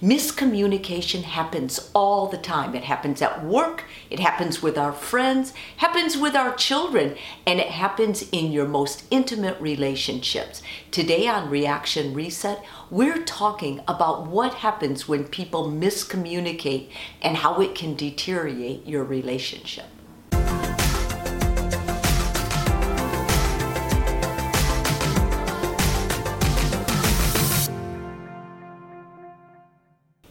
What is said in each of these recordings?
Miscommunication happens all the time. It happens at work, it happens with our friends, happens with our children, and it happens in your most intimate relationships. Today on Reaction Reset, we're talking about what happens when people miscommunicate and how it can deteriorate your relationship.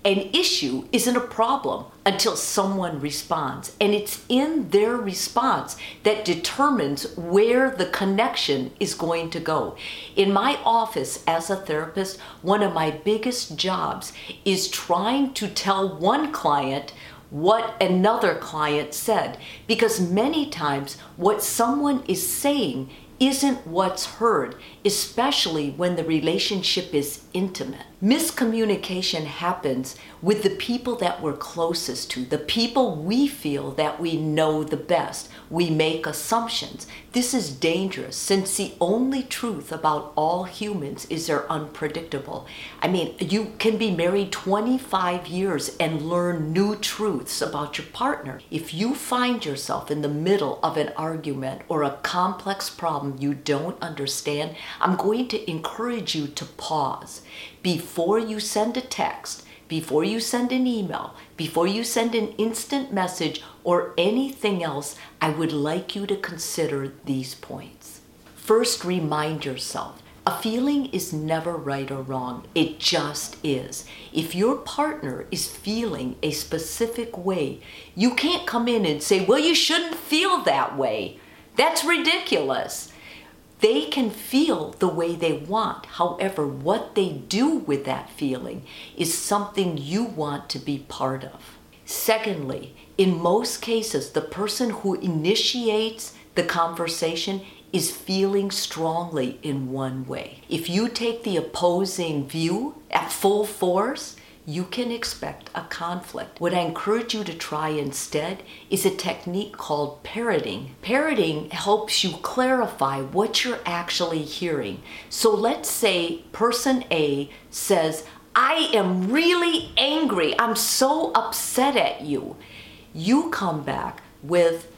An issue isn't a problem until someone responds, and it's in their response that determines where the connection is going to go. In my office as a therapist, one of my biggest jobs is trying to tell one client what another client said because many times what someone is saying isn't what's heard, especially when the relationship is intimate. Miscommunication happens with the people that we're closest to, the people we feel that we know the best. We make assumptions. This is dangerous since the only truth about all humans is they're unpredictable. I mean, you can be married 25 years and learn new truths about your partner. If you find yourself in the middle of an argument or a complex problem you don't understand, I'm going to encourage you to pause before you send a text, before you send an email, before you send an instant message or anything else, I would like you to consider these points. First, remind yourself a feeling is never right or wrong, it just is. If your partner is feeling a specific way, you can't come in and say, Well, you shouldn't feel that way. That's ridiculous. They can feel the way they want. However, what they do with that feeling is something you want to be part of. Secondly, in most cases, the person who initiates the conversation is feeling strongly in one way. If you take the opposing view at full force, you can expect a conflict. What I encourage you to try instead is a technique called parroting. Parroting helps you clarify what you're actually hearing. So let's say person A says, I am really angry. I'm so upset at you. You come back with,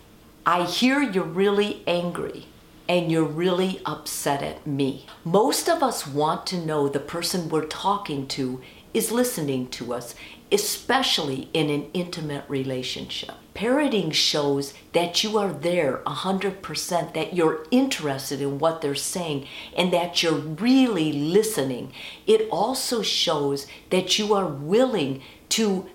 I hear you're really angry and you're really upset at me. Most of us want to know the person we're talking to is listening to us, especially in an intimate relationship. Parroting shows that you are there 100%, that you're interested in what they're saying, and that you're really listening. It also shows that you are willing to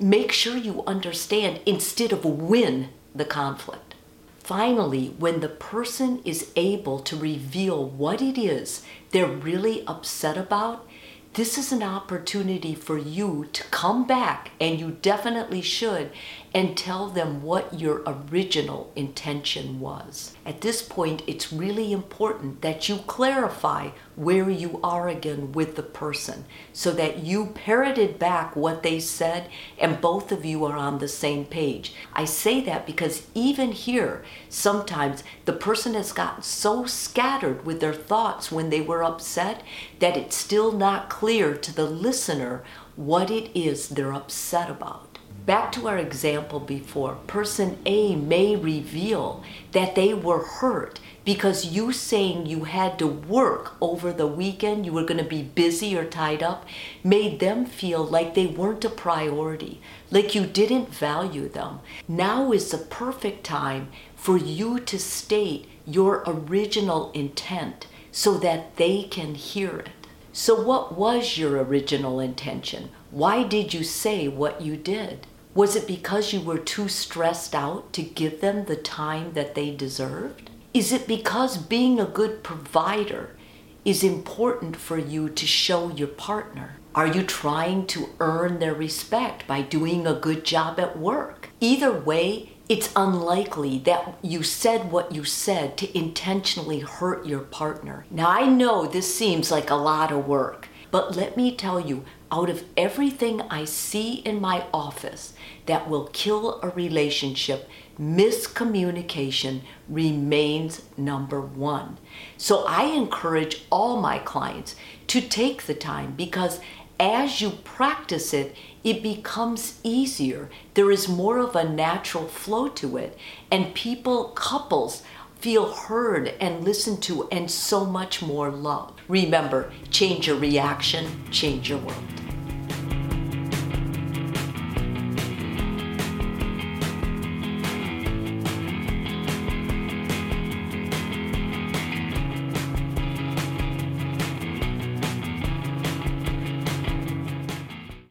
make sure you understand instead of win the conflict. Finally, when the person is able to reveal what it is they're really upset about, this is an opportunity for you to come back, and you definitely should, and tell them what your original intention was. At this point, it's really important that you clarify where you are again with the person so that you parroted back what they said and both of you are on the same page. I say that because even here, sometimes the person has gotten so scattered with their thoughts when they were upset that it's still not clear to the listener what it is they're upset about. Back to our example before, person A may reveal that they were hurt because you saying you had to work over the weekend, you were going to be busy or tied up, made them feel like they weren't a priority, like you didn't value them. Now is the perfect time for you to state your original intent so that they can hear it. So, what was your original intention? Why did you say what you did? Was it because you were too stressed out to give them the time that they deserved? Is it because being a good provider is important for you to show your partner? Are you trying to earn their respect by doing a good job at work? Either way, it's unlikely that you said what you said to intentionally hurt your partner. Now, I know this seems like a lot of work, but let me tell you, out of everything I see in my office that will kill a relationship, miscommunication remains number one. So I encourage all my clients to take the time because as you practice it, it becomes easier. There is more of a natural flow to it. And people, couples, feel heard and listened to and so much more love. Remember, change your reaction, change your world.